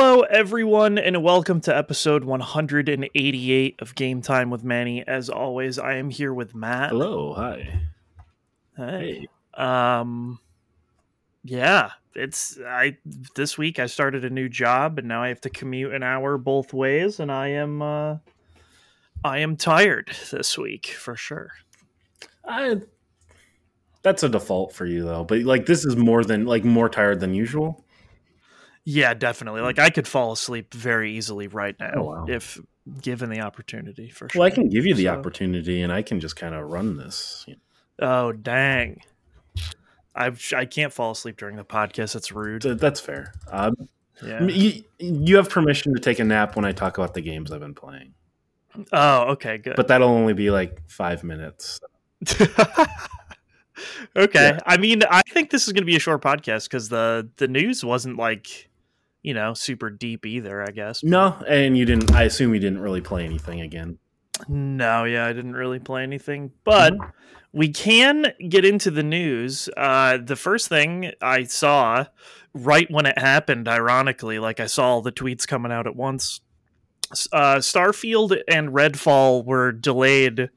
Hello, everyone, and welcome to episode 188 of Game Time with Manny. As always, I am here with Matt. Hello, hi. Hey. Um, yeah, it's I. This week I started a new job, and now I have to commute an hour both ways, and I am, uh, I am tired this week for sure. I that's a default for you though, but like this is more than like more tired than usual. Yeah, definitely. Like I could fall asleep very easily right now Oh, wow. if given the opportunity. For sure. Well, I can give you the So- opportunity, and I can just kind of run this. Oh dang! I I can't fall asleep during the podcast. It's rude. That's fair. Um, Yeah. you, you have permission to take a nap when I talk about the games I've been playing, Oh, okay, good. but that'll only be like five minutes. okay. Yeah. I mean, I think this is going to be a short podcast because the the news wasn't like, you know, super deep either. I guess. No, and you didn't. I assume you didn't really play anything again. No, yeah, I didn't really play anything, but Mm-hmm. we can get into the news. Uh, the first thing I saw right when it happened, ironically, like I saw all the tweets coming out at once. Uh, Starfield and Redfall were delayed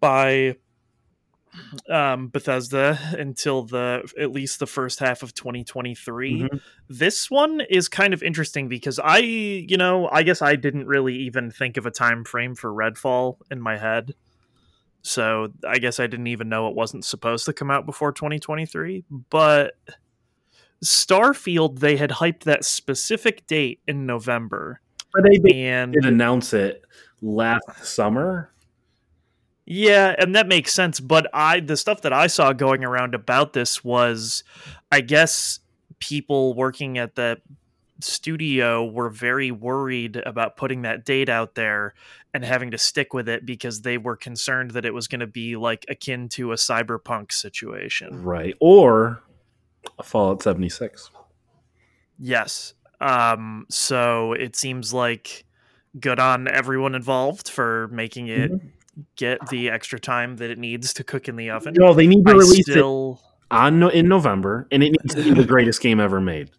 by um, Bethesda until the at least the first half of 2023 Mhm. this one is kind of interesting because I, you know, I guess I didn't really even think of a time frame for Redfall in my head. So I guess I didn't even know it wasn't supposed to come out before 2023. But Starfield, they had hyped that specific date in November. But they, they And did announce it last summer. Yeah, and that makes sense. But I, the stuff that I saw going around about this was, I guess, people working at the studio were very worried about putting that date out there and having to stick with it because they were concerned that it was going to be like akin to a cyberpunk situation. Right. Or a Fallout 76. Yes. Um. So it seems like good on everyone involved for making it get the extra time that it needs to cook in the oven. No, they need to I release it still. on no- in November, and it needs to be the greatest game ever made.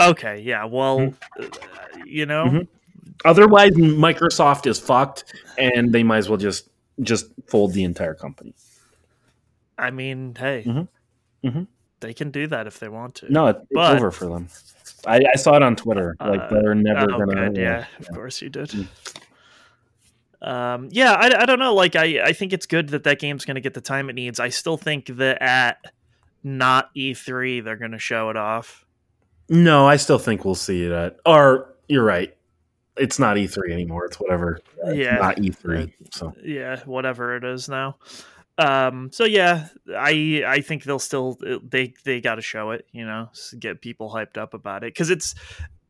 Okay, yeah. Well, uh, you know, Mhm. Otherwise, Microsoft is fucked, and they might as well just just fold the entire company. I mean, hey, Mhm. Mhm. they can do that if they want to. No, it, it's But- over for them. I, I saw it on Twitter. Like Uh, they're never oh, gonna. good, yeah, of course you did. Um, yeah, I, I don't know. Like, I, I think it's good that that game's going to get the time it needs. I still think that at not E3, they're going to show it off. No, I still think we'll see it at. Or you're right. It's not E3 anymore. It's whatever. It's Yeah. not E3. So Yeah, whatever it is now. Um, so yeah, I I think they'll still they they got to show it, you know, get people hyped up about it because it's.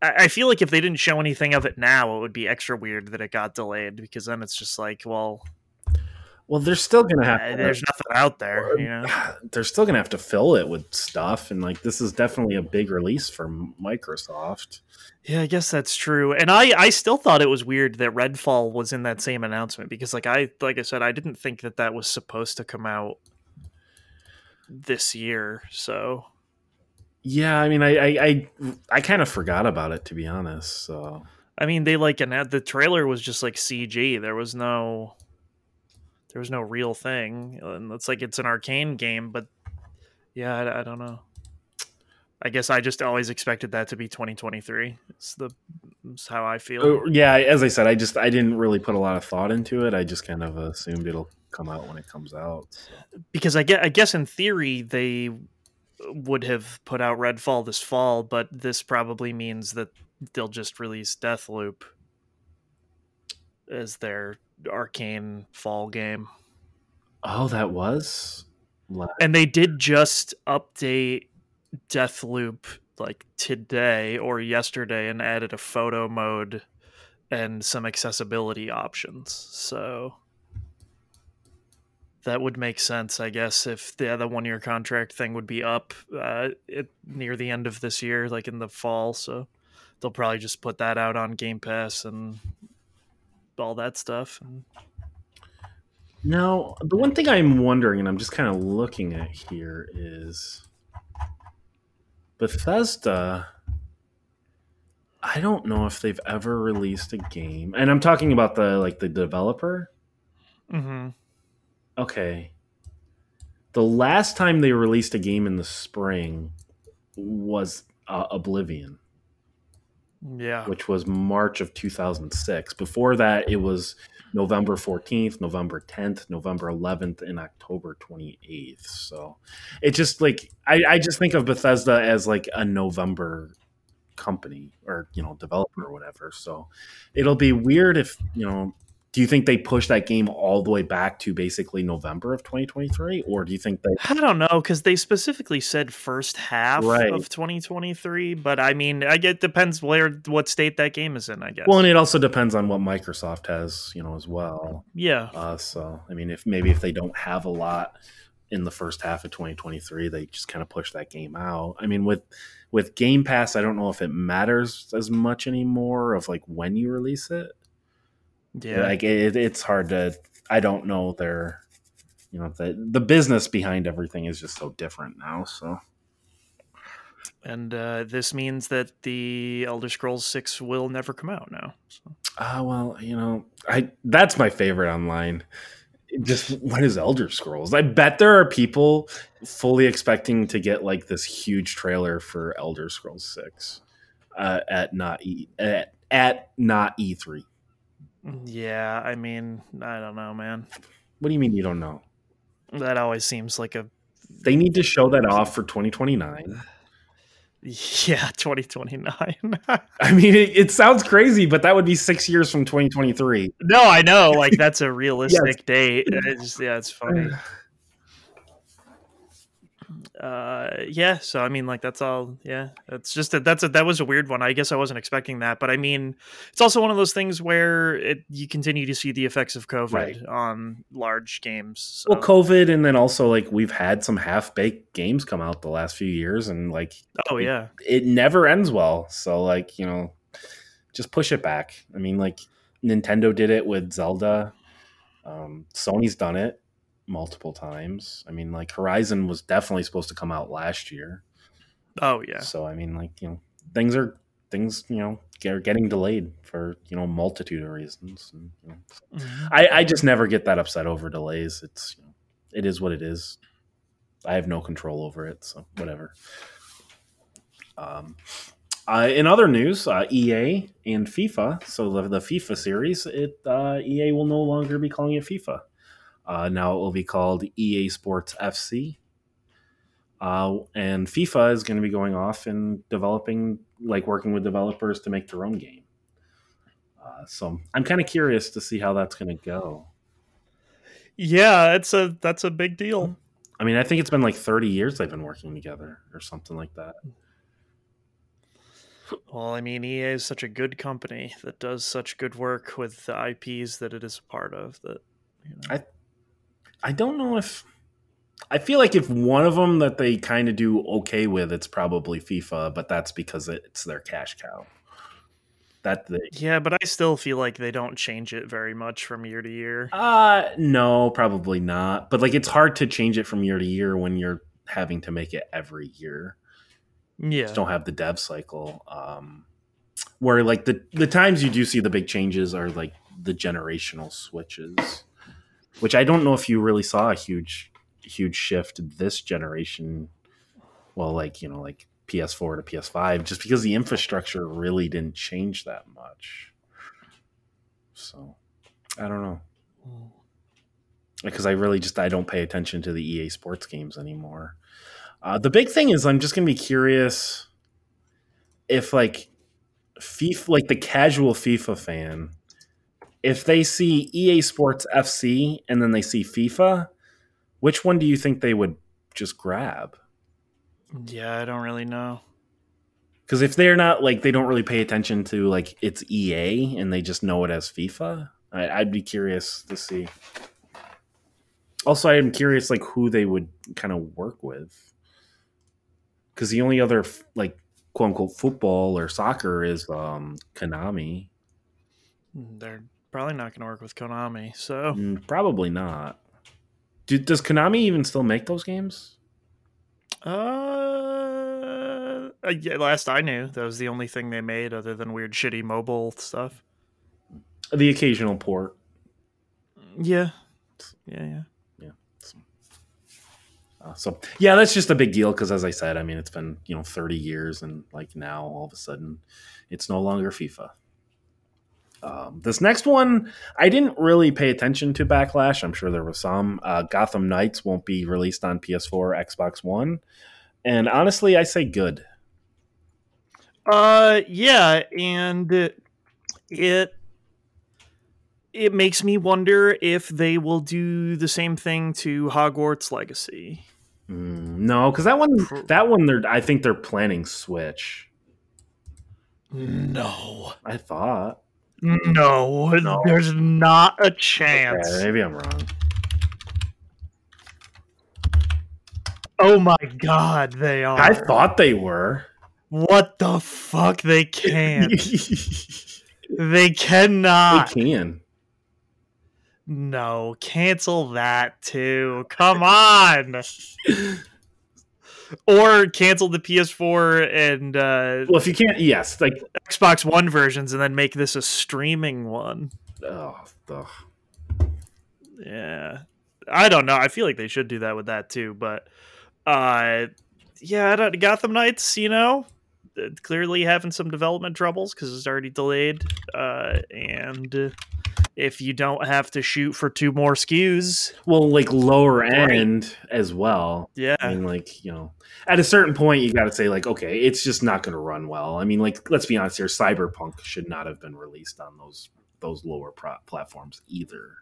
I I feel like if they didn't show anything of it now, it would be extra weird that it got delayed because then it's just like, well, well, they're still gonna have. uh, to, there's nothing out there, you know. They're still gonna have to fill it with stuff, and like this is definitely a big release for Microsoft. Yeah, I guess that's true. And I I still thought it was weird that Redfall was in that same announcement because like I like I said I didn't think that that was supposed to come out this year. So Yeah, I mean, I I I, I kind of forgot about it to be honest. So I mean, they like and the trailer was just like CG. There was no, there was no real thing. And it's like it's an Arkane game, but yeah, I, I don't know. I guess I just always expected that to be 2023. It's the it's how I feel. Uh, yeah, as I said, I just I didn't really put a lot of thought into it. I just kind of assumed it'll come out when it comes out. so. Because I get, I guess in theory they would have put out Redfall this fall, but this probably means that they'll just release Deathloop as their Arkane fall game. Oh, that was. and they did just update Deathloop like today or yesterday and added a photo mode and some accessibility options. So that would make sense, I guess, if the the one year contract thing would be up uh, it, near the end of this year, like in the fall. So they'll probably just put that out on Game Pass and all that stuff. And Now, the one thing I'm wondering, and I'm just kind of looking at here, is Bethesda I don't know if they've ever released a game, and I'm talking about the like the developer. hmm Okay. The last time they released a game in the spring was uh, Oblivion, Yeah. which was March of 2006. Before that, it was November 14th, November 10th, November 11th, and October 28th. So it just like, I, I just think of Bethesda as like a November company or, you know, developer or whatever. So it'll be weird if, you know, do you think they push that game all the way back to basically November of 2023? Or do you think they I don't know because they specifically said first half Right. of 2023, but I mean, I get it depends where what state that game is in. I guess. Well, and it also depends on what Microsoft has, you know, as well. yeah, Uh, so, I mean, if maybe if they don't have a lot in the first half of 2023, they just kind of push that game out. I mean, with with Game Pass, I don't know if it matters as much anymore of like when you release it. Yeah. Like it, it's hard to. I don't know their, you know, the the business behind everything is just so different now. So. and uh, this means that the Elder Scrolls Six will never come out now. So. Ah, well, you know, I that's my favorite online. Just what is Elder Scrolls? I bet there are people fully expecting to get like this huge trailer for Elder Scrolls Six uh, at not e at, at not E three. Yeah, I mean, I don't know, man. What do you mean you don't know? That always seems like a They need to show that off for twenty twenty nine. yeah, 2029. I mean, it, it sounds crazy, but that would be six years from twenty twenty three. no, I know, like that's a realistic date. It's, yeah, it's funny. uh yeah so i mean like that's all yeah it's just that that's a that was a weird one i guess i wasn't expecting that but i mean it's also one of those things where it you continue to see the effects of covid Right. on large games so. Well, COVID, and then also like we've had some half baked games come out the last few years, and like oh yeah it never ends well. So like, you know, just push it back. I mean, like Nintendo did it with Zelda. Um, Sony's done it multiple times. I mean, like Horizon was definitely supposed to come out last year. oh yeah So I mean, like, you know, things are things, you know, are getting delayed for, you know, multitude of reasons. And, you know, Mhm. I, I just never get that upset over delays. It's you know, it is what it is. I have no control over it, so whatever. Um, uh, in other news, uh, EA and FIFA, so the, the FIFA series, it uh, EA will no longer be calling it FIFA. Uh, now it will be called EA Sports FC. Uh, and FIFA is going to be going off and developing, like working with developers to make their own game. Uh, so I'm kind of curious to see how that's going to go. yeah it's a that's a big deal I mean, I think it's been like 30 years they've been working together or something like that. well i mean ea is such a good company that does such good work with the ips that it is a part of that you know. I- I don't know if I feel like if one of them that they kind of do okay with, it's probably FIFA, but that's because it's their cash cow. That they yeah but i still feel like they don't change it very much from year to year uh no, probably not. But like it's hard to change it from year to year when you're having to make it every year. yeah Just don't have the dev cycle. Um where like the the times you do see the big changes are like the generational switches. Which I don't know if you really saw a huge huge shift this generation. Well, like, you know, like PS4 to PS5, just because the infrastructure really didn't change that much. So I don't know. Because I really just I don't pay attention to the EA sports games anymore. Uh, the big thing is I'm just gonna be curious if like FIFA like the casual FIFA fan, if they see EA Sports FC and then they see FIFA, which one do you think they would just grab? yeah i don't really know Because if they're not like they don't really pay attention to like it's EA and they just know it as FIFA, I, I'd be curious to see. Also, I am curious like who they would kind of work with, because the only other like quote unquote football or soccer is um, Konami. they're probably not going to work with konami so Mm, probably not. Do, does Konami even still make those games? Uh, Uh, yeah, last I knew, that was the only thing they made other than weird, shitty mobile stuff. The occasional port. Yeah, yeah, yeah. Uh, so yeah, that's just a big deal because, as I said, I mean, it's been you know 30 years, and like now, all of a sudden, it's no longer FIFA. Um, this next one, I didn't really pay attention to Backlash. I'm sure there was some. Uh, Gotham Knights won't be released on PS4, Xbox One, and honestly, I say good. Uh, yeah, and it it makes me wonder if they will do the same thing to Hogwarts Legacy. Mm, no, because that one, that one, they're I think they're planning Switch. No, I thought. No, No. there's not a chance. Okay, maybe I'm wrong. Oh my god, they are. I thought they were. What the fuck? They can't. they they cannot. can. No, cancel that too. Come on. or cancel the PS4 and uh, Well, if you can't, yes, like Xbox One versions, and then make this a streaming one. oh, ugh. Yeah, I don't know. I feel like they should do that with that too, but uh, yeah, I don't, Gotham Knights, you know, uh, clearly having some development troubles because it's already delayed, uh, and if you don't have to shoot for two more SKUs, well, like lower end as well. yeah, I mean, like you know, at a certain point, you got to say like, okay, it's just not going to run well. I mean, like, let's be honest here, Cyberpunk should not have been released on those those lower pro- platforms either.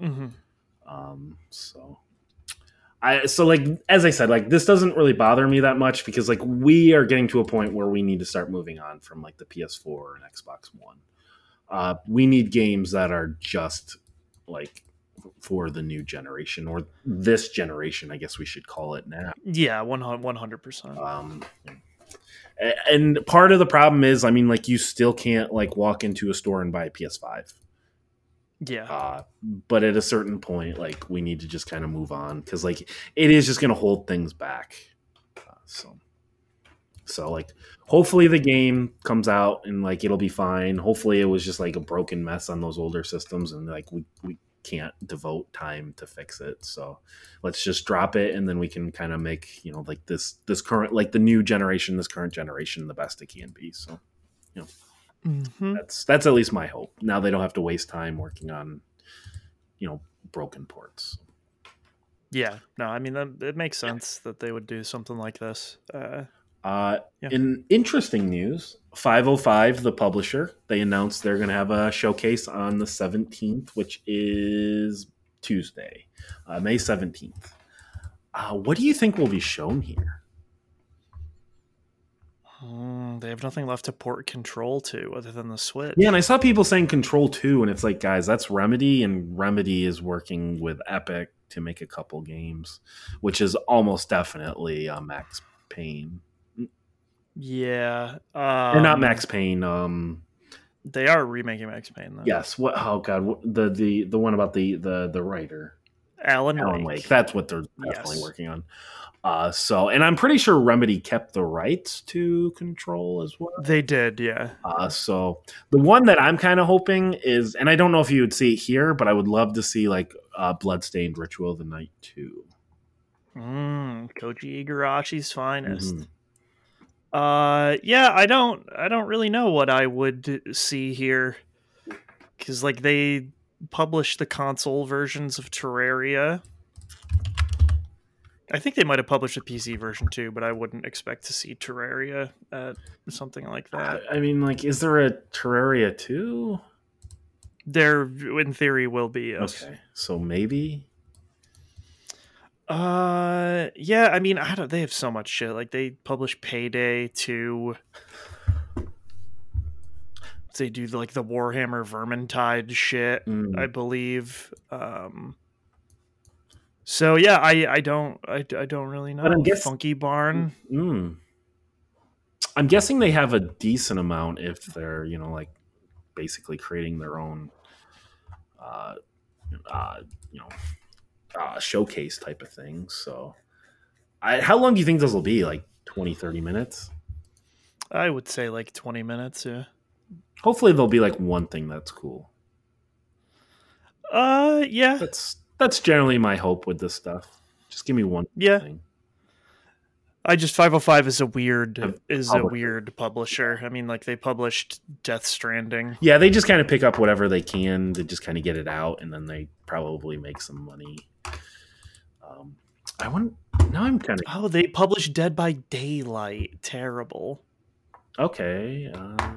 hmm Um, so I so like as I said, like this doesn't really bother me that much because like we are getting to a point where we need to start moving on from like the PS4 and Xbox One. Uh, we need games that are just like for the new generation or this generation, I guess we should call it now. yeah, one hundred percent. Um, and part of the problem is, I mean, like you still can't like walk into a store and buy a PS5. Yeah, Uh, but at a certain point, like we need to just kind of move on because like it is just going to hold things back. Uh, so, so like hopefully the game comes out and like it'll be fine. Hopefully it was just like a broken mess on those older systems and like we we can't devote time to fix it. So let's just drop it and then we can kind of make you know like this this current like the new generation, this current generation, the best it can be. So Mhm. that's that's at least my hope. Now they don't have to waste time working on, you know, broken ports. yeah. No, I mean that, it makes sense that they would do something like this. Uh, Uh, Yeah. In interesting news, 505, the publisher, they announced they're going to have a showcase on the 17th, which is Tuesday, uh, May 17th. Uh, what do you think will be shown here? mm, they have nothing left to port control to other than the Switch. Yeah, and I saw people saying Control 2, and it's like, guys, that's Remedy, and Remedy is working with Epic to make a couple games, which is almost definitely uh, Max Payne. Yeah. Um, or not Max Payne. Um, They are remaking Max Payne though. yes. What? Oh God. The the the one about the the the writer Alan, Alan Wake. Wake. That's what they're definitely Yes. working on. Uh, so, and I'm pretty sure Remedy kept the rights to Control as well. They did, yeah. Uh, so the one that I'm kind of hoping is, and I don't know if you would see it here, but I would love to see like uh, Bloodstained Ritual of the Night two. Mm, Koji Igarashi's finest. Mhm. Uh, yeah, I don't, I don't really know what I would see here, because like they published the console versions of Terraria. I think they might have published a PC version too, but I wouldn't expect to see Terraria at something like that. I, mean, like, is there a Terraria two? There, in theory, will be. Yes. Okay, so maybe. Uh, yeah. I mean, I don't. They have so much shit. Like they publish Payday 2. They do like the Warhammer Vermintide shit, Mm. I believe. Um. So yeah, I I don't I, I don't really know. But I'm guess- Funky Barn. Mm. I'm guessing they have a decent amount if they're, you know, like basically creating their own, uh, uh, you know, uh, showcase type of thing. So, I, how long do you think this will be? Like 20, 30 minutes? I would say like 20 minutes. Yeah. Hopefully, there'll be like one thing that's cool. Uh, yeah. That's that's generally my hope with this stuff. Just give me one Yeah. thing. I just 505 is a weird A is a weird publisher. I mean, like they published Death Stranding. Yeah, they just kind of pick up whatever they can to just kind of get it out, and then they probably make some money. Um, I want now. I'm kind of Oh, they published Dead by Daylight. Terrible. okay. Uh,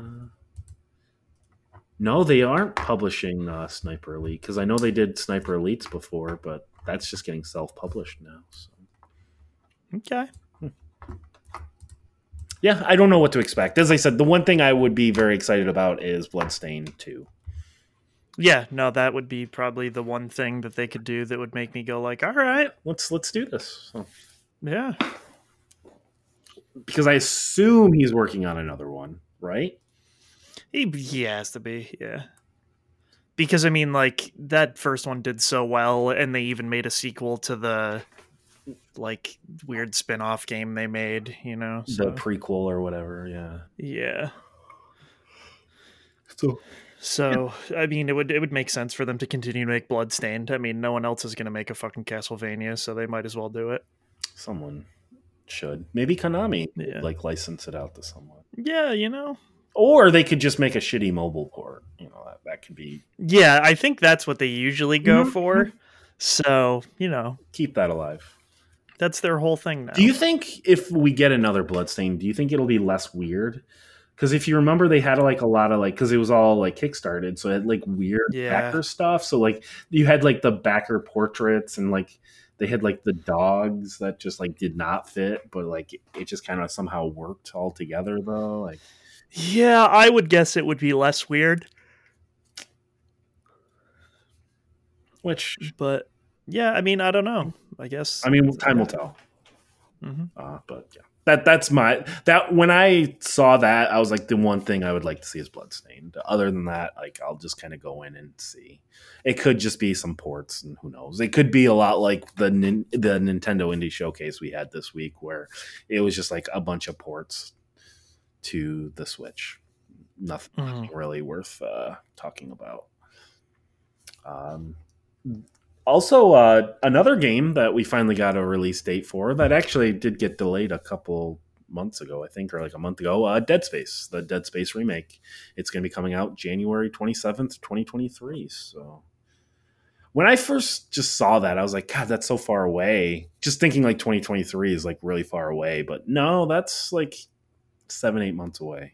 no, they aren't publishing uh, Sniper Elite because I know they did Sniper Elites before, but that's just getting self-published now. So. Okay. Yeah, I don't know what to expect. As I said, the one thing I would be very excited about is Bloodstained 2. Yeah, no, that would be probably the one thing that they could do that would make me go like, "All right, Let's let's do this. So- yeah." because I assume he's working on another one, right? He, he has to be, yeah. Because I mean, like that first one did so well, and they even made a sequel to the like weird spin-off game they made. You know, so, The prequel or whatever, yeah. yeah. So So I mean, it would it would make sense for them to continue to make Bloodstained. I mean, no one else is going to make a fucking Castlevania, so they might as well do it. someone should. Maybe Konami Yeah. like license it out to someone. Yeah, you know. Or they could just make a shitty mobile port. You know, that, that could be Yeah, I think that's what they usually go Mhm. for. So you know, keep that alive. that's their whole thing now. Do you think if we get another Bloodstain, do you think it'll be less weird? Because if you remember, they had like a lot of like because it was all like kickstarted, so it had like weird Yeah. backer stuff. So like you had like the backer portraits and like they had like the dogs that just like did not fit, but like it just kind of somehow worked all together though. Like Yeah, I would guess it would be less weird, which but yeah, I mean, I don't know. I guess. I mean, time will tell. Mhm. Uh, but yeah, that that's my that when I saw that, I was like, the one thing I would like to see is Bloodstained. Other than that, like I'll just kind of go in and see. It could just be some ports, and who knows? It could be a lot like the the Nintendo Indie Showcase we had this week, where it was just like a bunch of ports to the Switch. Nothing Mhm. really worth uh, talking about. Um, also, uh, another game that we finally got a release date for that actually did get delayed a couple months ago, I think, or like a month ago. Uh, Dead Space, the Dead Space remake. It's going to be coming out January twenty seventh, twenty twenty three. So. When I first just saw that, I was like, God, that's so far away. Just thinking like 2023 is like really far away, but no, that's like seven, eight months away.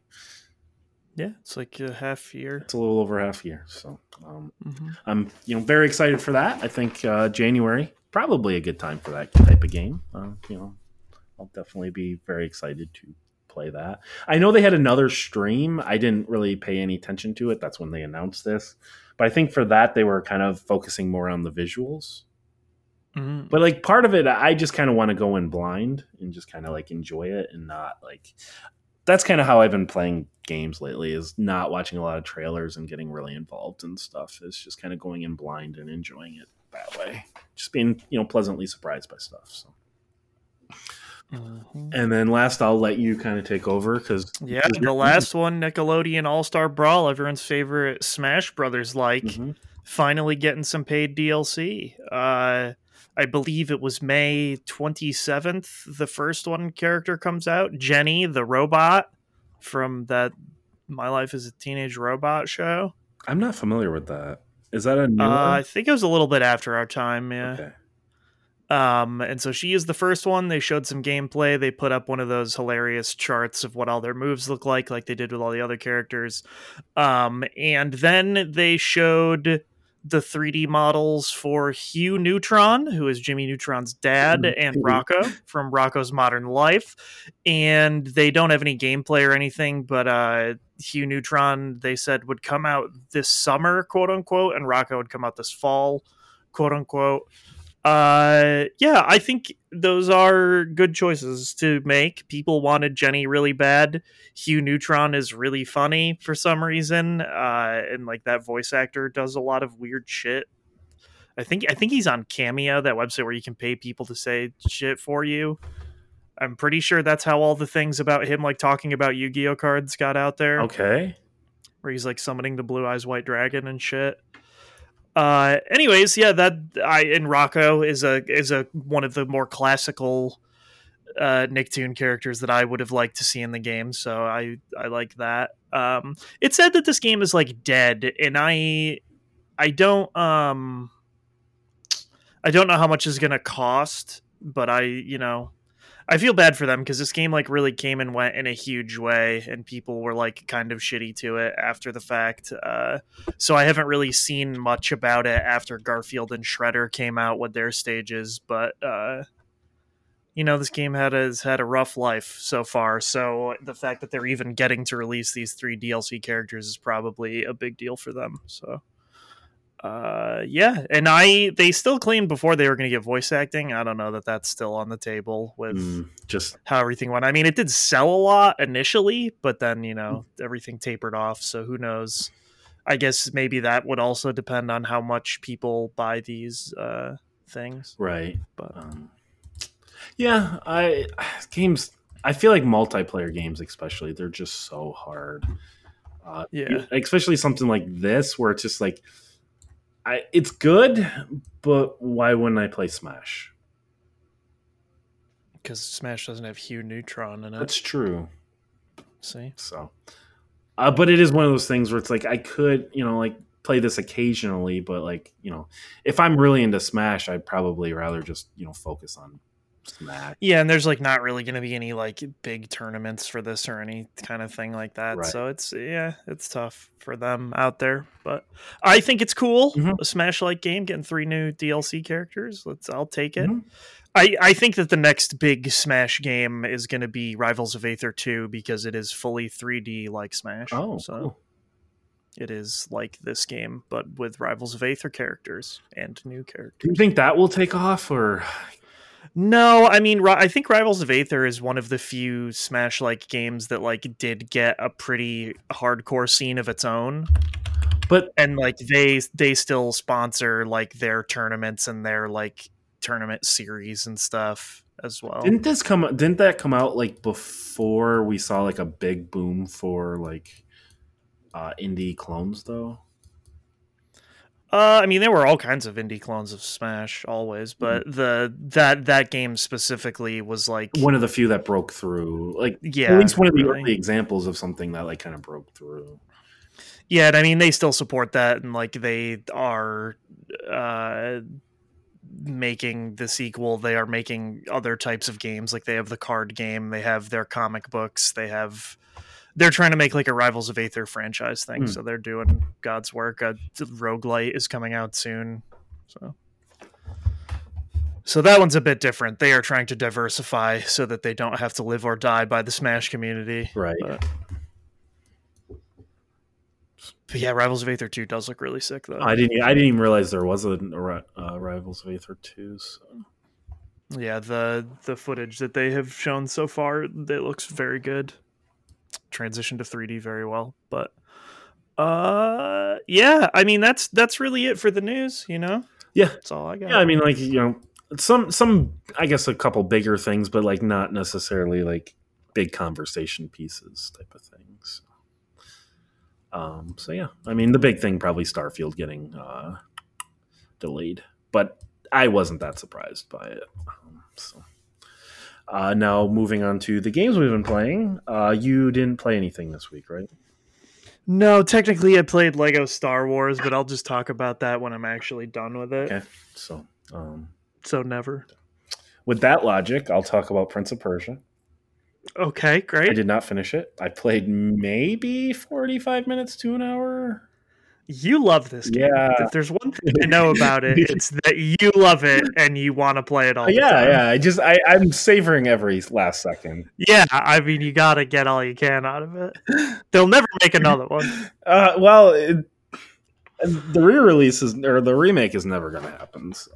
Yeah, it's like a half year. It's a little over half a year. So um, Mhm. I'm you know very excited for that. I think uh, January probably a good time for that type of game. Uh, you know, I'll definitely be very excited to play that. I know they had another stream. I didn't really pay any attention to it. That's when they announced this. But I think for that they were kind of focusing more on the visuals. Mhm. But like part of it, I just kind of want to go in blind and just kind of like enjoy it and not like. That's kind of how I've been playing games lately. Is not watching a lot of trailers and getting really involved in stuff. Is just kind of going in blind and enjoying it that way. Just being you know pleasantly surprised by stuff. So. Mhm. And then last, I'll let you kind of take over because Yeah, the last one, Nickelodeon All Star Brawl, everyone's favorite Smash Brothers like, Mm-hmm. finally getting some paid DLC. Uh, I believe it was May 27th, the first one character comes out. Jenny, the robot from that My Life as a Teenage Robot show. I'm not familiar with that. Is that a new Uh, one? I think it was a little bit after our time, yeah. Okay. Um, and so she is the first one. They showed some gameplay. They put up one of those hilarious charts of what all their moves look like, like they did with all the other characters. Um, and then they showed the 3D models for Hugh Neutron, who is Jimmy Neutron's dad, and Rocko from Rocko's Modern Life. And they don't have any gameplay or anything, but uh, Hugh Neutron, they said, would come out this summer, quote unquote, and Rocko would come out this fall, quote unquote uh yeah i think those are good choices to make people wanted jenny really bad hugh neutron is really funny for some reason uh and like that voice actor does a lot of weird shit i think i think he's on cameo that website where you can pay people to say shit for you I'm pretty sure that's how all the things about him like talking about Yu-Gi-Oh cards got out there. Okay. Where he's like summoning the blue eyes white dragon and shit. Uh anyways, yeah, that I and Rocko is a is a one of the more classical uh Nicktoon characters that I would have liked to see in the game, so I I like that. Um it said that this game is like dead and I I don't um I don't know how much is to cost, but I, you know, I feel bad for them because this game like really came and went in a huge way, and people were like kind of shitty to it after the fact. Uh, so I haven't really seen much about it after Garfield and Shredder came out with their stages, but uh, you know this game had has had a rough life so far. So the fact that they're even getting to release these three DLC characters is probably a big deal for them. So uh yeah and i they still claimed before they were going to get voice acting i don't know that that's still on the table with Mm, just how everything went i mean it did sell a lot initially but then you know everything tapered off so who knows i guess maybe that would also depend on how much people buy these uh things right. but Um, yeah, I games. I feel like multiplayer games, especially, they're just so hard. Uh, Yeah. especially something like this, where it's just like, I it's good, but why wouldn't I play Smash? because smash doesn't have hugh neutron in it That's true. see So, uh, but it is one of those things where it's like I could, you know, like play this occasionally, but like you know, if I'm really into Smash, I'd probably rather just you know focus on Smash. Yeah, and there's like not really going to be any like big tournaments for this or any kind of thing like that. Right. So it's yeah, it's tough for them out there. But I think it's cool. Mhm. A Smash like game getting three new DLC characters. Let's I'll take it. Mhm. I I think that the next big Smash game is going to be Rivals of Aether 2 because it is fully 3D like Smash. Oh, so cool. it is like this game but with Rivals of Aether characters and new characters. Do you think that will take off, or No, I mean, I think Rivals of Aether is one of the few Smash-like games that like did get a pretty hardcore scene of its own, but and like they they still sponsor like their tournaments and their like tournament series and stuff as well. didn't this come? Didn't that come out like before we saw like a big boom for like uh indie clones though? Uh, I mean, there were all kinds of indie clones of Smash always, but the that that game specifically was like One of the few that broke through, like yeah, at least one of the early examples of something that like kind of broke through. Yeah, and I mean they still support that, and like they are uh, making the sequel. They are making other types of games. Like they have the card game, they have their comic books, they have. They're trying to make like a Rivals of Aether franchise thing, Hmm. so they're doing God's work. A roguelite is coming out soon, so. So that one's a bit different. They are trying to diversify so that they don't have to live or die by the Smash community. Right. But, but yeah, Rivals of Aether 2 does look really sick though. I didn't. I didn't even realize there was a, a uh, Rivals of Aether two. So. yeah, the the footage that they have shown so far, it looks very good. Transition to 3D very well, but uh yeah, I mean that's that's really it for the news, you know? Yeah. That's all I got. Yeah, I mean, like you know, some some I guess a couple bigger things, but like not necessarily like big conversation pieces type of things. Um. So yeah, I mean, the big thing probably Starfield getting uh, delayed, but I wasn't that surprised by it. Um, so. Uh, now moving on to the games we've been playing. Uh, you didn't play anything this week, right? No, technically I played Lego Star Wars, but I'll just talk about that when I'm actually done with it. Okay. So, um, So never. with that logic, I'll talk about Prince of Persia. Okay, great. I did not finish it. I played maybe 45 minutes to an hour. You love this game. Yeah. If there's one thing I know about it, it's that you love it and you want to play it all. the yeah, time. yeah. I just I, I'm savoring every last second. Yeah, I mean, you got to get all you can out of it. They'll never make another one. Uh, well, it, the re-release is or the remake is never going to happen. So.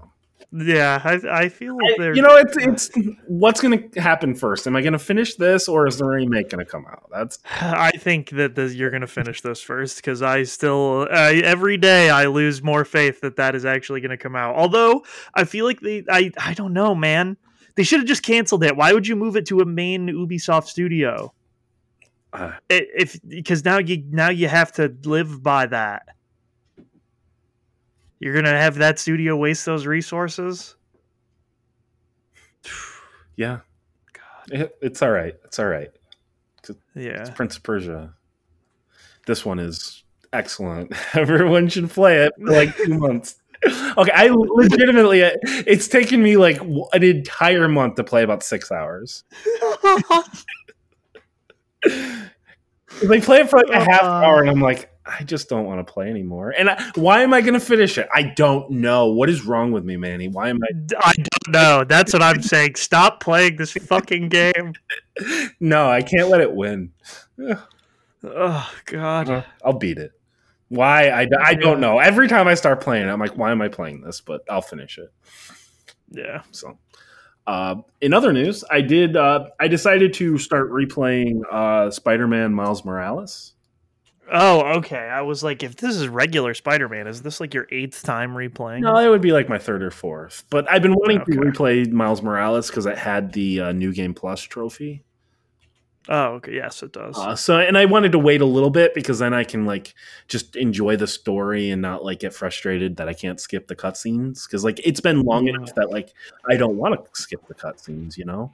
Yeah, I, I feel I- they're. you know, it's it's what's going to happen first. Am I going to finish this, or is the remake going to come out? That's I think that this, you're going to finish this first because I still uh, every day I lose more faith that that is actually going to come out. Although I feel like they, I, I don't know, man. They should have just canceled it. Why would you move it to a main Ubisoft studio? Uh, if because now you now you have to live by that. You're gonna have that studio waste those resources. yeah, God, it, it's all right. It's all right. yeah. It's Prince of Persia. This one is excellent. Everyone should play it for like two months. Okay, I legitimately, it's taken me like an entire month to play about six hours. They play it for like a half Uh. hour, and I'm like, I just don't want to play anymore. And I, why am I going to finish it? I don't know. What is wrong with me, Manny? Why am I? I don't know. That's what I'm saying. Stop playing this fucking game. No, I can't let it win. Oh God. I'll beat it. Why? I, I don't know. Every time I start playing, I'm like, why am I playing this? But I'll finish it. Yeah. So, uh, in other news, I did. Uh, I decided to start replaying uh, Spider-Man Miles Morales. Oh, okay. I was like, if this is regular Spider-Man, is this like your eighth time replaying? No, it would be like my third or fourth. But I've been wanting Okay. to replay Miles Morales because it had the uh, New Game Plus trophy. Oh, okay. Yes, it does. Uh, so, and I wanted to wait a little bit because then I can like just enjoy the story and not like get frustrated that I can't skip the cutscenes because like it's been long Mm. enough that like I don't want to skip the cutscenes, you know.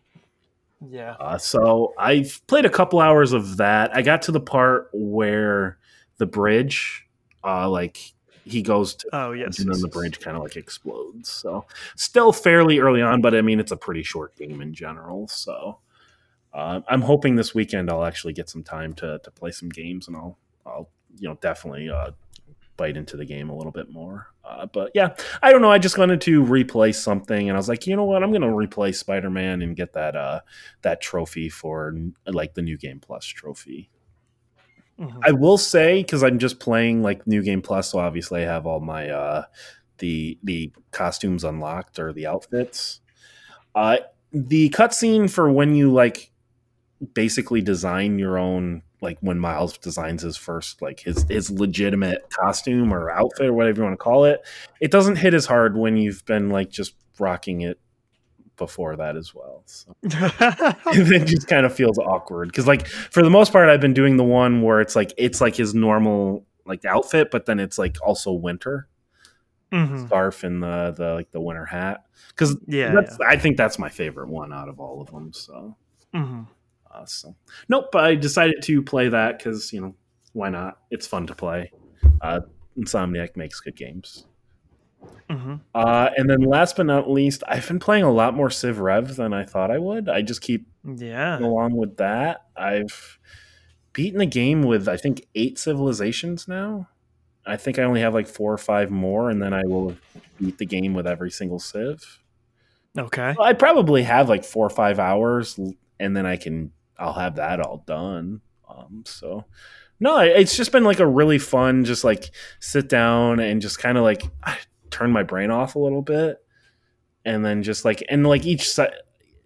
Yeah. Uh, so I've played a couple hours of that. I got to the part where the bridge, uh, like he goes to, Oh, yes. and then yes, the yes. bridge kind of like explodes. So still fairly early on, but I mean it's a pretty short game in general. So uh, I'm hoping this weekend I'll actually get some time to to play some games, and I'll I'll you know definitely uh, bite into the game a little bit more. Uh, but yeah, I don't know. I just wanted to replay something, and I was like, you know what? I'm going to replay Spider Man and get that uh that trophy for like the new game plus trophy. Mhm. I will say because I'm just playing like New Game Plus, so obviously I have all my uh, the the costumes unlocked or the outfits. Uh, the cutscene for when you like basically design your own like when Miles designs his first like his his legitimate costume or outfit or whatever you want to call it, it doesn't hit as hard when you've been like just rocking it before that as well. So it just kind of feels awkward because like for the most part i've been doing the one where it's like it's like his normal like outfit but then it's like also winter Mhm. scarf and the the like the winter hat because Yeah. that's i think that's my favorite one out of all of them so yeah. Uh, so nope i decided to play that because you know why not it's fun to play uh insomniac makes good games Mhm. uh and then last but not least i've been playing a lot more civ rev than i thought i would i just keep Yeah. along with that, I've beaten the game with I think eight civilizations now. I think I only have like four or five more, and then I will beat the game with every single civ. Okay. I probably have like four or five hours, and then I can I'll have that all done. Um, so no, it's just been like a really fun, just like sit down and just kind of like turn my brain off a little bit, and then just like and like each si-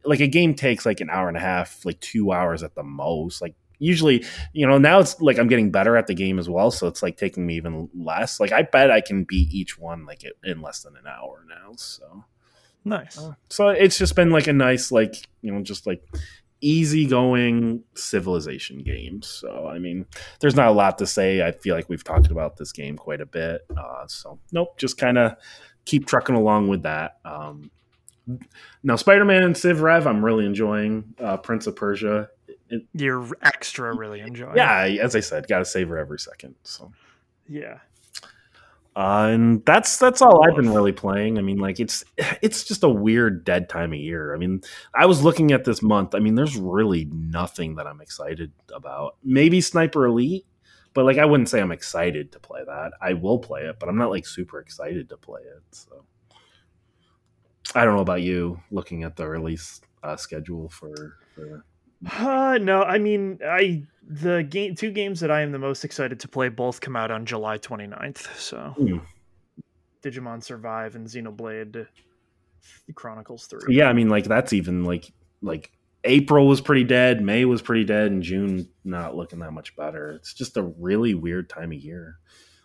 like a game takes like an hour and a half, like two hours at the most. Like usually, you know, now it's like I'm getting better at the game as well, so it's like taking me even less. Like I bet I can beat each one like in less than an hour now. So Nice. so it's just been like a nice like you know just like easygoing civilization game so i mean there's not a lot to say. I feel like we've talked about this game quite a bit. Uh, so nope just kind of keep trucking along with that. Um, now spider-man and civ rev i'm really enjoying. Uh, prince of persia it, You're extra really enjoying. yeah as i said gotta savor every second so. Yeah. Uh, and that's that's all I've been really playing. I mean, like it's it's just a weird dead time of year. I mean, I was looking at this month. I mean, there's really nothing that I'm excited about. Maybe Sniper Elite, but like I wouldn't say I'm excited to play that. I will play it, but I'm not like super excited to play it. So I don't know about you. Looking at the release uh, schedule for, for Uh, no, I mean, I the game two games that I am the most excited to play both come out on July 29th. So, Hmm. Digimon Survive and Xenoblade Chronicles 3. yeah, I mean, like that's even like like April was pretty dead, May was pretty dead, and June not looking that much better. It's just a really weird time of year,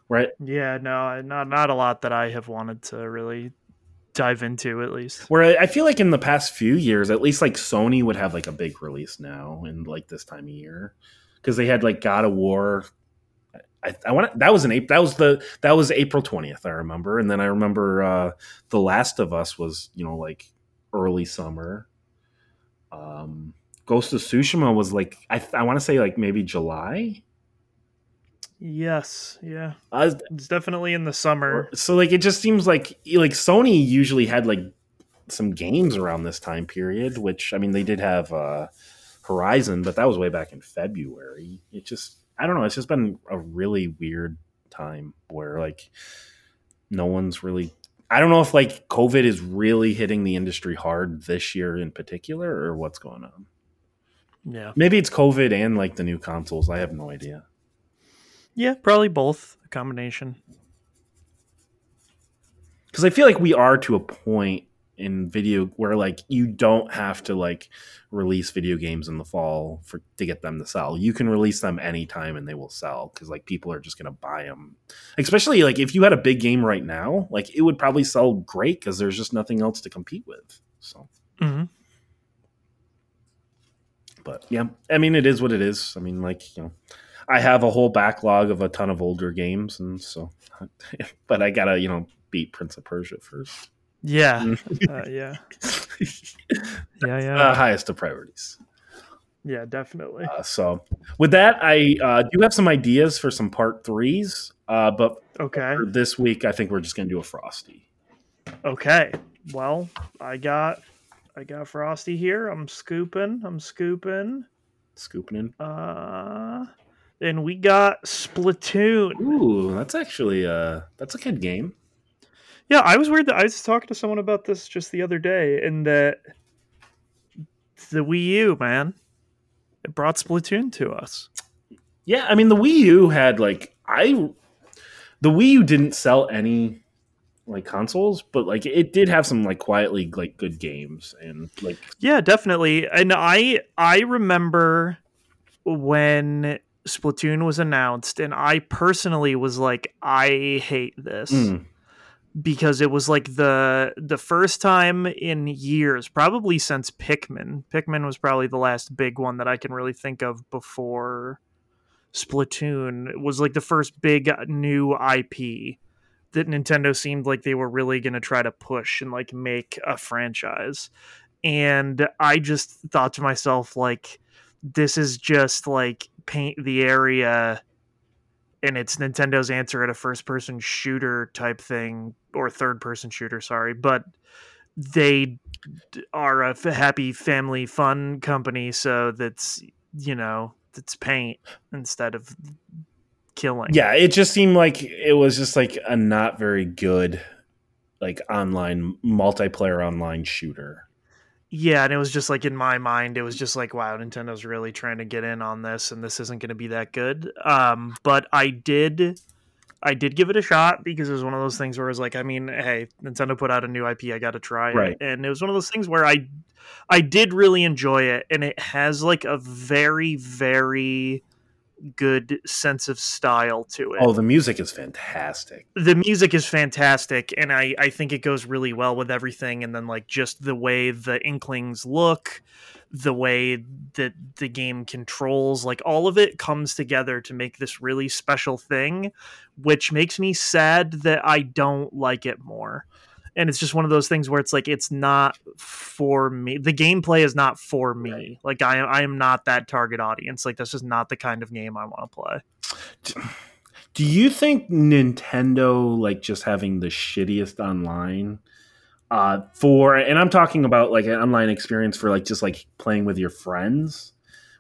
right? Yeah, no, not not a lot that I have wanted to really dive into at least. Where I- I feel like in the past few years, at least like Sony would have like a big release now in like this time of year because they had like God of War. I, I want that was an April. That was the that was April twentieth. I remember, and then I remember uh, the Last of Us was you know like early summer. Um, Ghost of Tsushima was like I I want to say like maybe July. Yes, yeah, it's definitely in the summer. so like it just seems like like Sony usually had like some games around this time period, which I mean they did have uh Horizon, but that was way back in February. It just I don't know, it's just been a really weird time where like no one's really I don't know if like COVID is really hitting the industry hard this year in particular or what's going on. Yeah, Maybe it's COVID and like the new consoles. I have no idea. Yeah, probably both a combination. because I feel like we are to a point in video where like you don't have to like release video games in the fall for to get them to sell. You can release them anytime and they will sell because like people are just gonna buy them. Especially like if you had a big game right now, like it would probably sell great because there's just nothing else to compete with. So, hmm but yeah, I mean it is what it is. I mean like you know. I have a whole backlog of a ton of older games, and so, but I gotta, you know, beat Prince of Persia first. Yeah, Mm. uh, yeah, yeah, yeah, uh, highest of priorities. yeah, definitely. Uh, so, with that, I uh, do have some ideas for some part threes. Uh, but Okay, for this week, I think we're just going to do a frosty. okay. Well, I got, I got Frosty here. I'm scooping. I'm scooping. Scooping in. Uh, and we got Splatoon. Ooh, that's actually uh, that's a good game. Yeah, I was weird that I was talking to someone about this just the other day, and that the Wii U, man, it brought Splatoon to us. Yeah, I mean the Wii U had like I, the Wii U didn't sell any like consoles, but like it did have some like quietly like good games and like Yeah, definitely. And I I remember when Splatoon was announced, and I personally was like, I hate this. mm, because it was like the the first time in years, probably since Pikmin. Pikmin was probably the last big one that I can really think of before Splatoon. It was like the first big new IP that Nintendo seemed like they were really going to try to push and like make a franchise. And I just thought to myself like this is just like paint the area and it's Nintendo's answer at a first person shooter type thing or third person shooter, sorry, but they are a happy family fun company, so that's you know that's paint instead of killing. yeah, it just seemed like it was just like a not very good like online multiplayer online shooter. Yeah, and it was just like in my mind, it was just like wow, Nintendo's really trying to get in on this, and this isn't going to be that good. Um, but I did. I did give it a shot because it was one of those things where it was like, I mean, hey, Nintendo put out a new IP, I got to try Right. it, and it was one of those things where I, I did really enjoy it, and it has like a very, very good sense of style to it. Oh, the music is fantastic. the music is fantastic, and I I think it goes really well with everything, and then like just the way the Inklings look, the way that the game controls, like all of it comes together to make this really special thing, which makes me sad that I don't like it more. And it's just one of those things where it's like it's not for me. The gameplay is not for me. Right. Like I I am not that target audience. Like that's just not the kind of game I want to play. Do you think Nintendo like just having the shittiest online uh for and I'm talking about like an online experience for like just like playing with your friends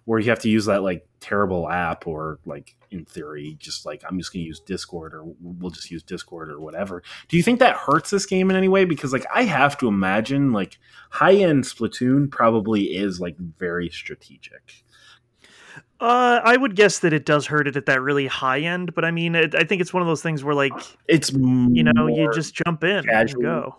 where you have to use that like terrible app or like in theory just like I'm just going to use Discord or we'll just use Discord or whatever. Do you think that hurts this game in any way because like I have to imagine like high-end Splatoon probably is like very strategic. Uh, I would guess that it does hurt it at that really high end, but I mean, it, I think it's one of those things where, like, It's you know, you just jump in casual. and go.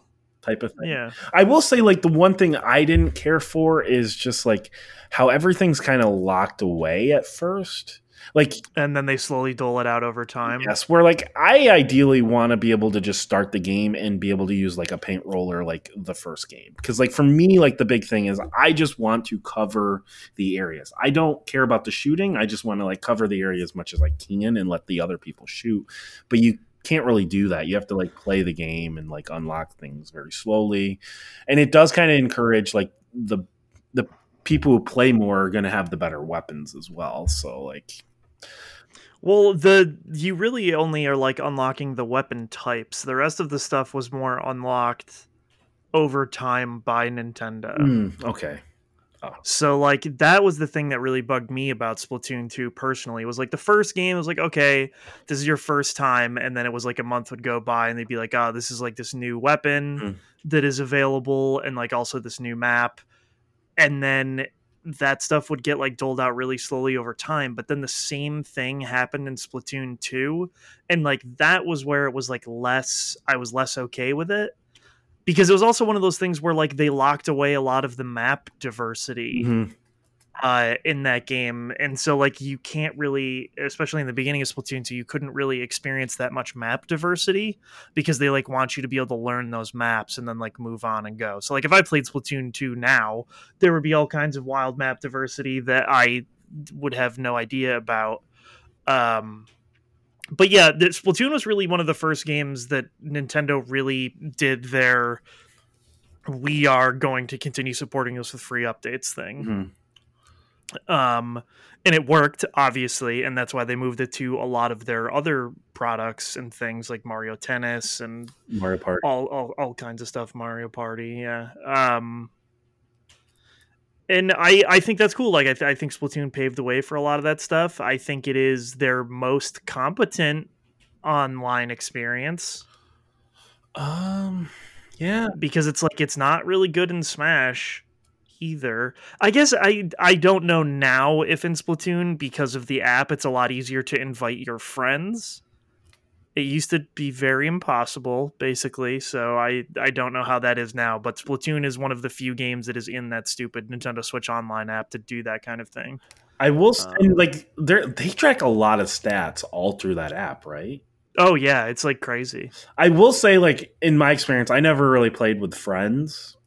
Type of thing. Yeah, I will say, like, the one thing I didn't care for is just like how everything's kind of locked away at first. like and then they slowly dole it out over time. Yes, where like I ideally want to be able to just start the game and be able to use like a paint roller like the first game. Cuz like for me like the big thing is I just want to cover the areas. I don't care about the shooting. I just want to like cover the area as much as I can and let the other people shoot. But you can't really do that. You have to like play the game and like unlock things very slowly. And it does kind of encourage like the the people who play more are going to have the better weapons as well. So like well, the you really only are like unlocking the weapon types. The rest of the stuff was more unlocked over time by Nintendo. Mm, okay. Oh. So like that was the thing that really bugged me about Splatoon 2 personally. It was like the first game was like okay, this is your first time and then it was like a month would go by and they'd be like, "Oh, this is like this new weapon mm. that is available and like also this new map." And then that stuff would get like doled out really slowly over time but then the same thing happened in splatoon 2 and like that was where it was like less i was less okay with it because it was also one of those things where like they locked away a lot of the map diversity mm-hmm uh, in that game, and so like you can't really, especially in the beginning of Splatoon 2, you couldn't really experience that much map diversity because they like want you to be able to learn those maps and then like move on and go. So like if I played Splatoon 2 now, there would be all kinds of wild map diversity that I would have no idea about. Um, but yeah, the, Splatoon was really one of the first games that Nintendo really did their we are going to continue supporting this with free updates thing. Mm-hmm. Um and it worked obviously and that's why they moved it to a lot of their other products and things like mario tennis and mario party. all, all, all kinds of stuff mario party yeah. Um and I, I think that's cool. Like I, th- I think Splatoon paved the way for a lot of that stuff. I think it is their most competent online experience. Um, yeah, because it's like it's not really good in Smash, either. I guess I I don't know now if in Splatoon because of the app it's a lot easier to invite your friends. It used to be very impossible basically, so I I don't know how that is now, but Splatoon is one of the few games that is in that stupid Nintendo Switch online app to do that kind of thing. I will say, um, like they they track a lot of stats all through that app, right? Oh yeah, it's like crazy. I will say, like in my experience, I never really played with friends.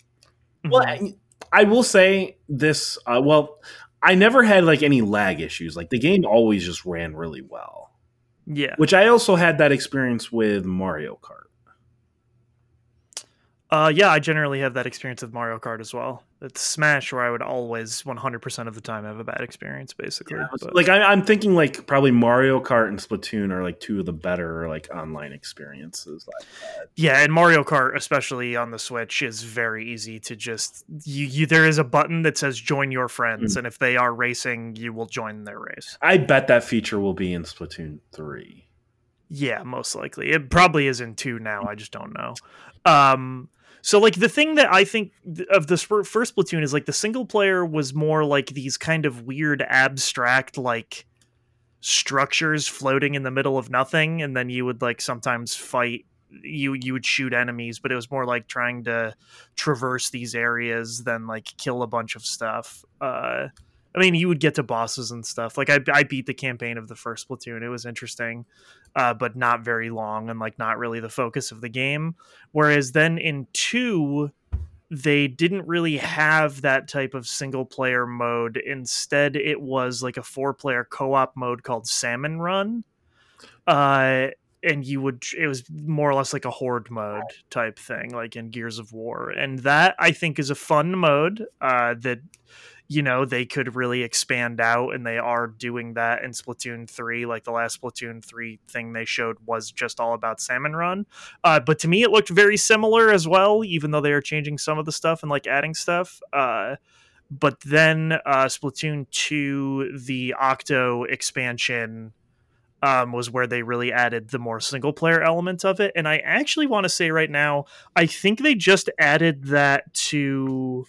Mm-hmm. Well, I will say this. Uh, well, I never had like any lag issues. Like the game always just ran really well. Yeah. Which I also had that experience with Mario Kart. Uh, yeah, I generally have that experience with Mario Kart as well. It's Smash where I would always 100% of the time have a bad experience, basically. Yeah, like I, am thinking, like probably Mario Kart and Splatoon are like two of the better like online experiences. Like yeah, and Mario Kart, especially on the Switch, is very easy to just you. you there is a button that says "Join your friends," mm-hmm. and if they are racing, you will join their race. I bet that feature will be in Splatoon three. Yeah, most likely. It probably is in two now. I just don't know. Um, so like the thing that I think of the first Splatoon is like the single player was more like these kind of weird abstract like structures floating in the middle of nothing and then you would like sometimes fight you you would shoot enemies but it was more like trying to traverse these areas than like kill a bunch of stuff uh I mean, you would get to bosses and stuff. Like I, I beat the campaign of the first Splatoon. It was interesting, uh, but not very long and like not really the focus of the game. Whereas then in two, they didn't really have that type of single player mode. Instead, it was like a four player co op mode called Salmon Run. Uh, and you would it was more or less like a horde mode type thing like in gears of war and that i think is a fun mode uh, that you know they could really expand out and they are doing that in splatoon 3 like the last splatoon 3 thing they showed was just all about salmon run. Uh, but to me it looked very similar as well even though they are changing some of the stuff and like adding stuff. Uh, but then uh, splatoon 2 the octo expansion um, was where they really added the more single player element of it. And i actually want to say right now i think they just added that to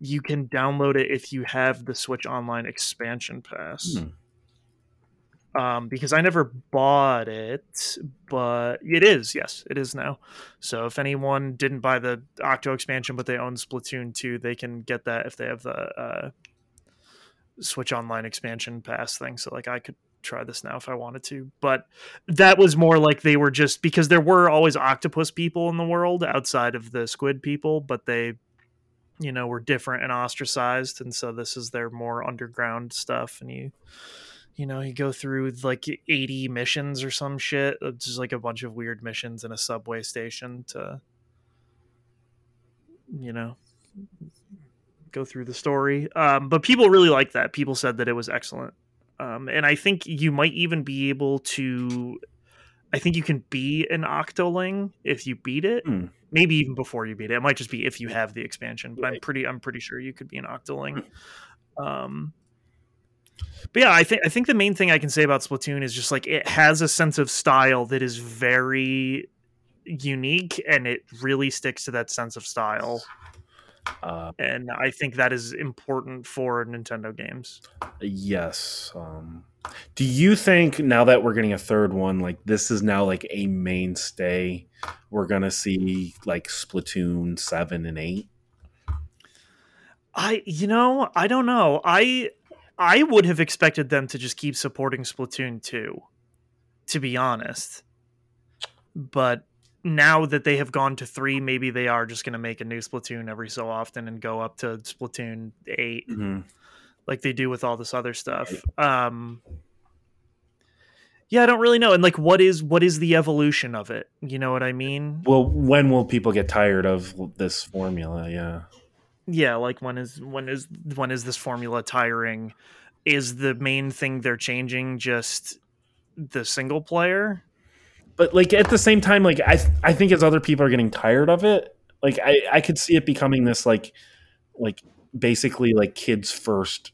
you can download it if you have the Switch Online expansion pass. Hmm. Um, because I never bought it, but it is, yes, it is now. So if anyone didn't buy the Octo expansion, but they own Splatoon 2, they can get that if they have the uh, Switch Online expansion pass thing. So like I could try this now if I wanted to. But that was more like they were just because there were always octopus people in the world outside of the squid people, but they, you know, were different and ostracized, and so this is their more underground stuff. And you, you know, you go through like eighty missions or some shit, just like a bunch of weird missions in a subway station to, you know, go through the story. Um, but people really liked that. People said that it was excellent. Um, and I think you might even be able to. I think you can be an Octoling if you beat it. Hmm. Maybe even before you beat it. It might just be if you have the expansion. But I'm pretty. I'm pretty sure you could be an Octoling. Um, but yeah, I think I think the main thing I can say about Splatoon is just like it has a sense of style that is very unique, and it really sticks to that sense of style. Uh, And I think that is important for Nintendo games. yes. Um, do you think now that we're getting a third one, like this is now like a mainstay? We're gonna see like Splatoon seven and eight. I you know, I don't know. I I would have expected them to just keep supporting Splatoon 2 to be honest. But now that they have gone to 3, maybe they are just going to make a new Splatoon every so often and go up to Splatoon 8 Mhm. Like they do with all this other stuff. Um Yeah, I don't really know. And like what is what is the evolution of it? You know what I mean? Well, when will people get tired of this formula? Yeah. yeah like when is when is when is this formula tiring is the main thing they're changing just the single player but like at the same time like i i think as other people are getting tired of it like i i could see it becoming this like like basically like kids first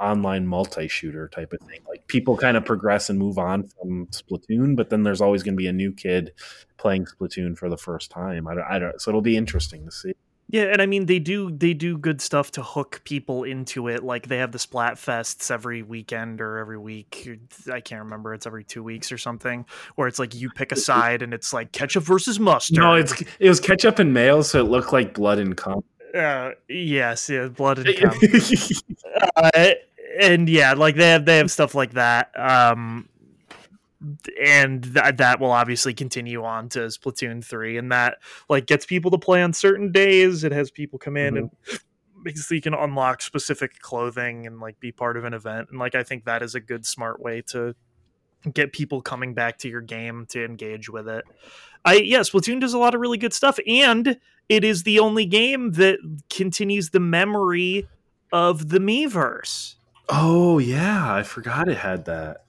online multi-shooter type of thing. Like people kind of progress and move on from splatoon but then there's always going to be a new kid playing splatoon for the first time. I don't, I don't so it'll be interesting to see. Yeah and i mean they do they do good stuff to hook people into it. Like they have the splat fests every weekend or every week. I can't remember it's every two weeks or something where it's like you pick a side and it's like ketchup versus mustard. No it's it was ketchup and mayo so it looked like blood and cum uh, yes yeah blood and cum uh, and yeah, like they have they have stuff like that. Um, and th- that will obviously continue on to Splatoon three, and that like gets people to play on certain days. It has people come in and basically you can unlock specific clothing and like be part of an event. And like I think that is a good smart way to get people coming back to your game to engage with it. I yeah, Splatoon does a lot of really good stuff, and it is the only game that continues the memory of the Miiverse. oh yeah i forgot it had that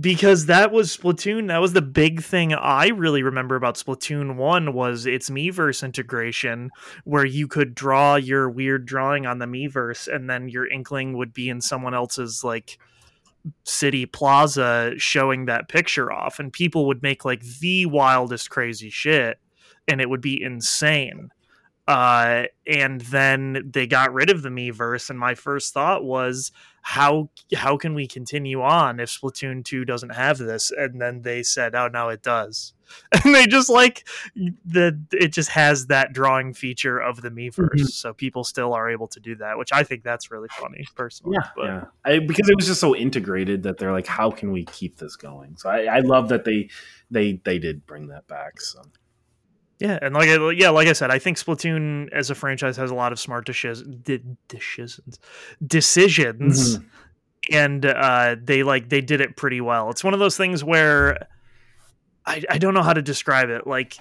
because that was Splatoon. That was the big thing I really remember about Splatoon 1 was its Miiverse integration where you could draw your weird drawing on the Miiverse and then your inkling would be in someone else's like city plaza showing that picture off and people would make like the wildest crazy shit and it would be insane. Uh, and then they got rid of the Miiverse and my first thought was, how how can we continue on if Splatoon 2 doesn't have this? And then they said, oh no, it does. And they just like the it just has that drawing feature of the Miiverse, Mhm. so people still are able to do that, which I think that's really funny personally. Yeah, but yeah. I, because it was just so integrated that they're like, how can we keep this going? So I, I love that they they they did bring that back. So Yeah, and like I- yeah, like I said, I think Splatoon as a franchise has a lot of smart dishes, di- decisions, decisions, and uh, they like they did it pretty well. It's one of those things where I I don't know how to describe it. Like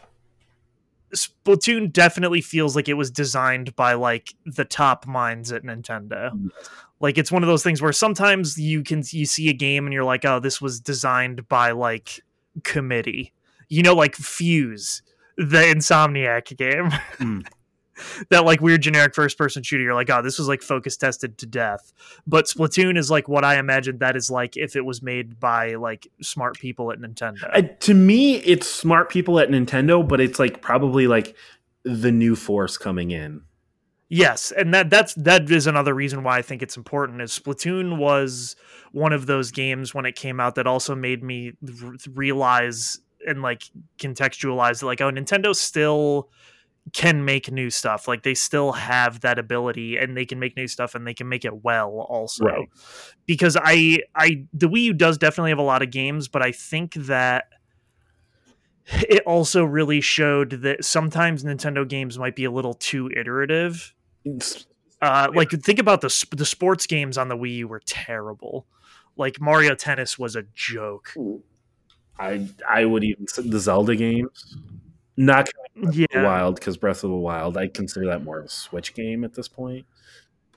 Splatoon definitely feels like it was designed by like the top minds at Nintendo. Like it's one of those things where sometimes you can you see a game and you're like, oh, this was designed by like committee. You know, like Fuse, the Insomniac game. Mm. that like weird generic first person shooter. You're like, oh, this was like focus tested to death. But Splatoon is like what I imagined that is like if it was made by like smart people at Nintendo. I, to me, it's smart people at Nintendo, but it's like probably like the new force coming in. Yes, and that that's that is another reason why I think it's important. Is Splatoon was one of those games when it came out that also made me r- realize and like contextualize that like oh Nintendo still can make new stuff. Like they still have that ability and they can make new stuff and they can make it well also. Right. Because I I the Wii U does definitely have a lot of games, but I think that it also really showed that sometimes Nintendo games might be a little too iterative. Uh, like think about the the sports games on the Wii U were terrible. Like Mario Tennis was a joke. I I would even say the Zelda games, not Yeah, Wild because Breath of the Wild. I consider that more of a Switch game at this point.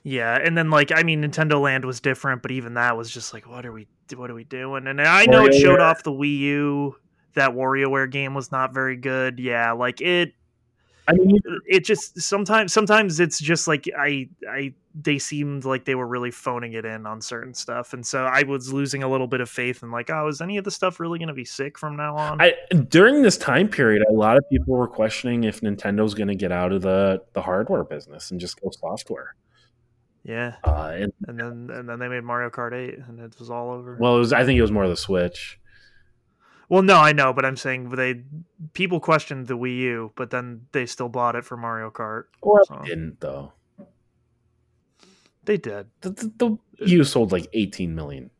yeah, and then like I mean, Nintendo Land was different, but even that was just like, what are we, what are we doing? And I know it showed off the Wii U. That WarioWare game was not very good. Yeah, like it, I mean, it just sometimes, sometimes it's just like I, I, they seemed like they were really phoning it in on certain stuff, and so I was losing a little bit of faith in like, oh, is any of the stuff really going to be sick from now on? I during this time period, a lot of people were questioning if Nintendo's going to get out of the the hardware business and just go software. yeah, Uh, and and then and then they made Mario Kart Eight, and it was all over. well, it was I think it was more the Switch. Well, no, I know, but I'm saying they people questioned the Wii U, but then they still bought it for Mario Kart. Well, So- it didn't though. They did. The, the, the Wii U sold like 18 million.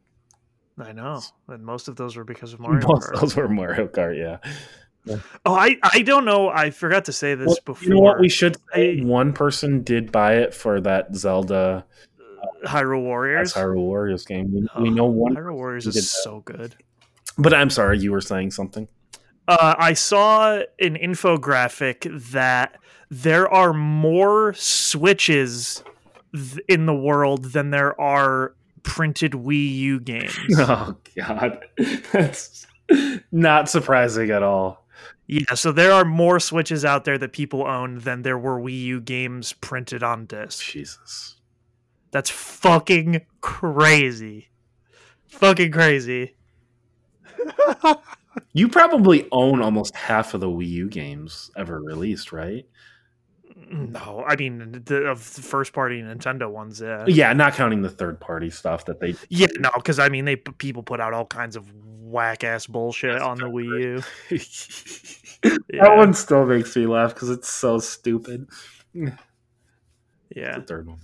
I know, and most of those were because of Mario Most Kart. of those were Mario Kart. Yeah. Oh, I I don't know. I forgot to say this Well, before. you know what? We should say I- one person did buy it for that Zelda Hyrule uh, Warriors. Hyrule Warriors game. We, Oh, we know one, Hyrule Warriors is that. so good. But I'm sorry, you were saying something. Uh, I saw an infographic that there are more Switches th- in the world than there are printed Wii U games. Oh God, that's not surprising at all. Yeah, so there are more Switches out there that people own than there were Wii U games printed on disc. Jesus. That's fucking crazy. Fucking crazy. You probably own almost half of the Wii U games ever released, right? No, I mean the of the first party Nintendo ones, yeah. Yeah, not counting the third party stuff that they. Yeah, no, because I mean they people put out all kinds of whack ass bullshit That's on the Wii U. that one still makes me laugh because it's so stupid. yeah. The third one.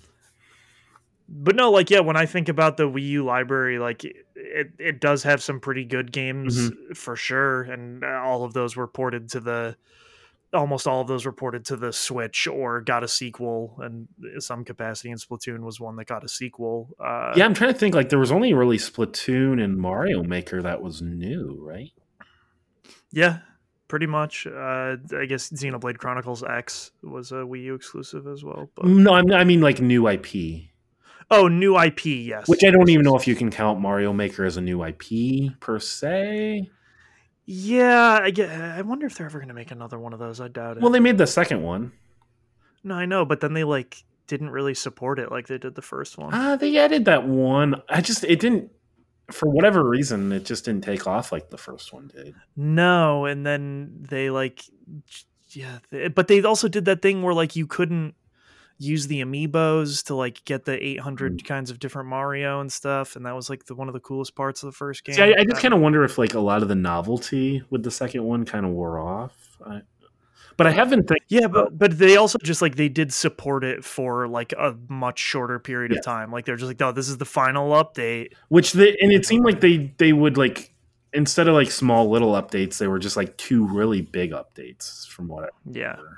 But no, like yeah, when I think about the Wii U library, like it it, does have some pretty good games for sure, and uh, all of those were ported to the almost all of those were ported to the Switch or got a sequel, and some capacity. And Splatoon was one that got a sequel. Uh, Yeah, I'm trying to think. Like, there was only really Splatoon and Mario Maker that was new, right? yeah, pretty much. Uh, I guess Xenoblade Chronicles X was a Wii U exclusive as well. But No, I mean like new IP, oh, new IP, yes. which I don't even know if you can count Mario Maker as a new IP per se. Yeah, I get. I wonder if they're ever going to make another one of those. I doubt it. Well, they made the second one. No, I know, but then they like didn't really support it like they did the first one. Ah, they added that one. I just it didn't for whatever reason it just didn't take off like the first one did. No, and then they like yeah, they, but they also did that thing where like you couldn't use the amiibos to like get the 800 Mm. kinds of different Mario and stuff and that was like the one of the coolest parts of the first game. See, I, I just kind of wonder if like a lot of the novelty with the second one kind of wore off. I, but I haven't. thinking. Yeah, but but they also just like they did support it for like a much shorter period Yes. of time. Like they're just like, "Oh, this is the final update." which they and it seemed like they they would like instead of like small little updates they were just like two really big updates from what I Yeah. remember. Um,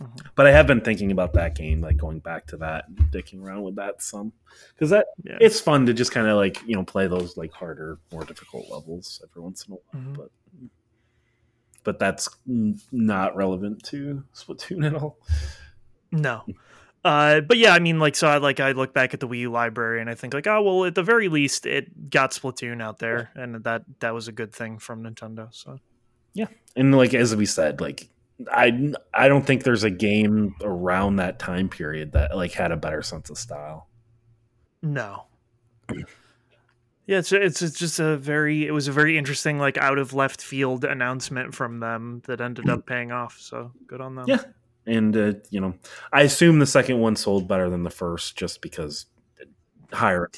Mhm. but i have been thinking about that game like going back to that and dicking around with that some because that Yeah. it's fun to just kind of like you know play those like harder more difficult levels every once in a while Mhm. but but that's n- not relevant to splatoon at all No. Uh, but yeah, I mean, like, so I like I look back at the Wii U library and I think like, oh well, at the very least, it got Splatoon out there, and that that was a good thing from Nintendo. So yeah, and like as we said like i i don't think there's a game around that time period that like had a better sense of style no. Yeah, it's, it's it's just a very it was a very interesting like out of left field announcement from them that ended up paying off. So good on them. Yeah. and uh, you know i assume the second one sold better than the first just because higher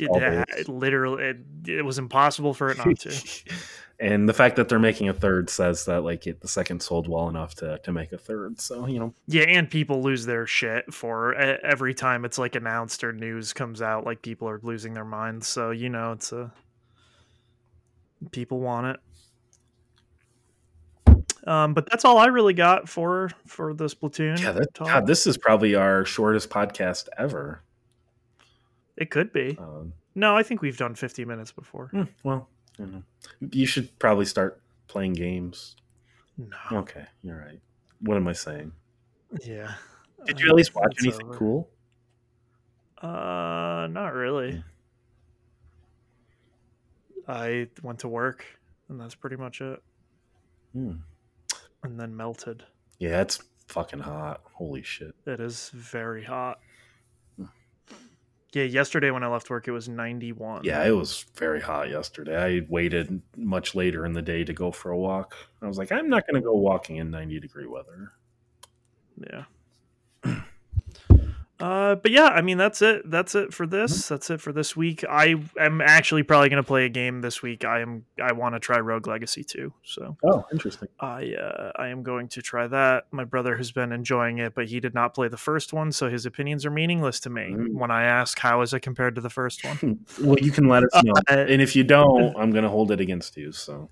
It, it, literally, it, it was impossible for it not to. and the fact that they're making a third says that like it, the second sold well enough to to make a third. So you know, Yeah, and people lose their shit for every time it's like announced or news comes out. Like people are losing their minds. So you know, it's a people want it. Um, but that's all I really got for for the Splatoon. yeah, that. God, this is probably our shortest podcast ever. it could be. Um, No, I think we've done 50 minutes before. hmm, well, you know, you should probably start playing games. No. Okay, you're right. What am I saying? Yeah. Did you at least watch anything over. cool? Uh, not really. Yeah. I went to work, and that's pretty much it. Hmm. And then melted. Yeah, it's fucking hot. Holy shit. It is very hot. Yeah, yesterday when I left work, it was 91. Yeah, it was very hot yesterday. I waited much later in the day to go for a walk. I was like, I'm not going to go walking in 90 degree weather. Yeah. Uh, but yeah, I mean that's it. That's it for Mm-hmm. this. That's it for this week. I am actually probably going to play a game this week. I am. I want to try Rogue Legacy 2. So Oh, interesting. I uh, I am going to try that. My brother has been enjoying it, but he did not play the first one, so his opinions are meaningless to me. Mm. When I ask how is it compared to the first one, Well, you can let us know. Uh, and if you don't, I'm going to hold it against you. So,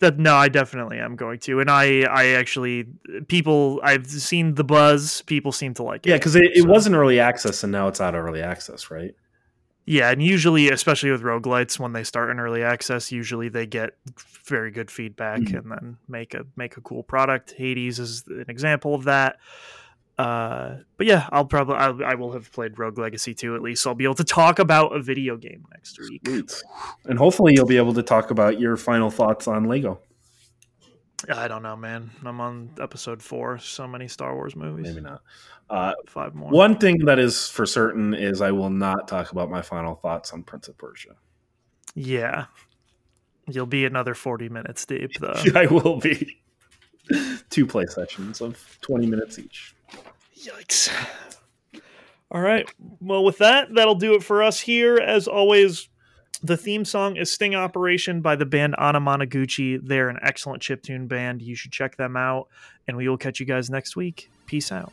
that no, I definitely am going to. And I I actually people I've seen the buzz. People seem to like it. yeah, because it, it So- wasn't early access and now it's out of early access, right? Yeah, and usually, especially with roguelites, when they start in early access, usually they get very good feedback Mhm. and then make a make a cool product. Hades is an example of that. Uh, but yeah, I'll probably I'll, I will have played Rogue Legacy 2 at least, so I'll be able to talk about a video game next week. Sweet. And hopefully you'll be able to talk about your final thoughts on Lego. I don't know, man. I'm on episode four. So many Star Wars movies. Maybe not. Uh, Five more. one thing that is for certain is I will not talk about my final thoughts on Prince of Persia. Yeah, you'll be another 40 minutes deep though. I will be. Two play sessions of 20 minutes each. Yikes. All right. Well, with that, that'll do it for us here. As always, the theme song is Sting Operation by the band Anamanaguchi. They're an excellent chiptune band. You should check them out. And we will catch you guys next week. Peace out.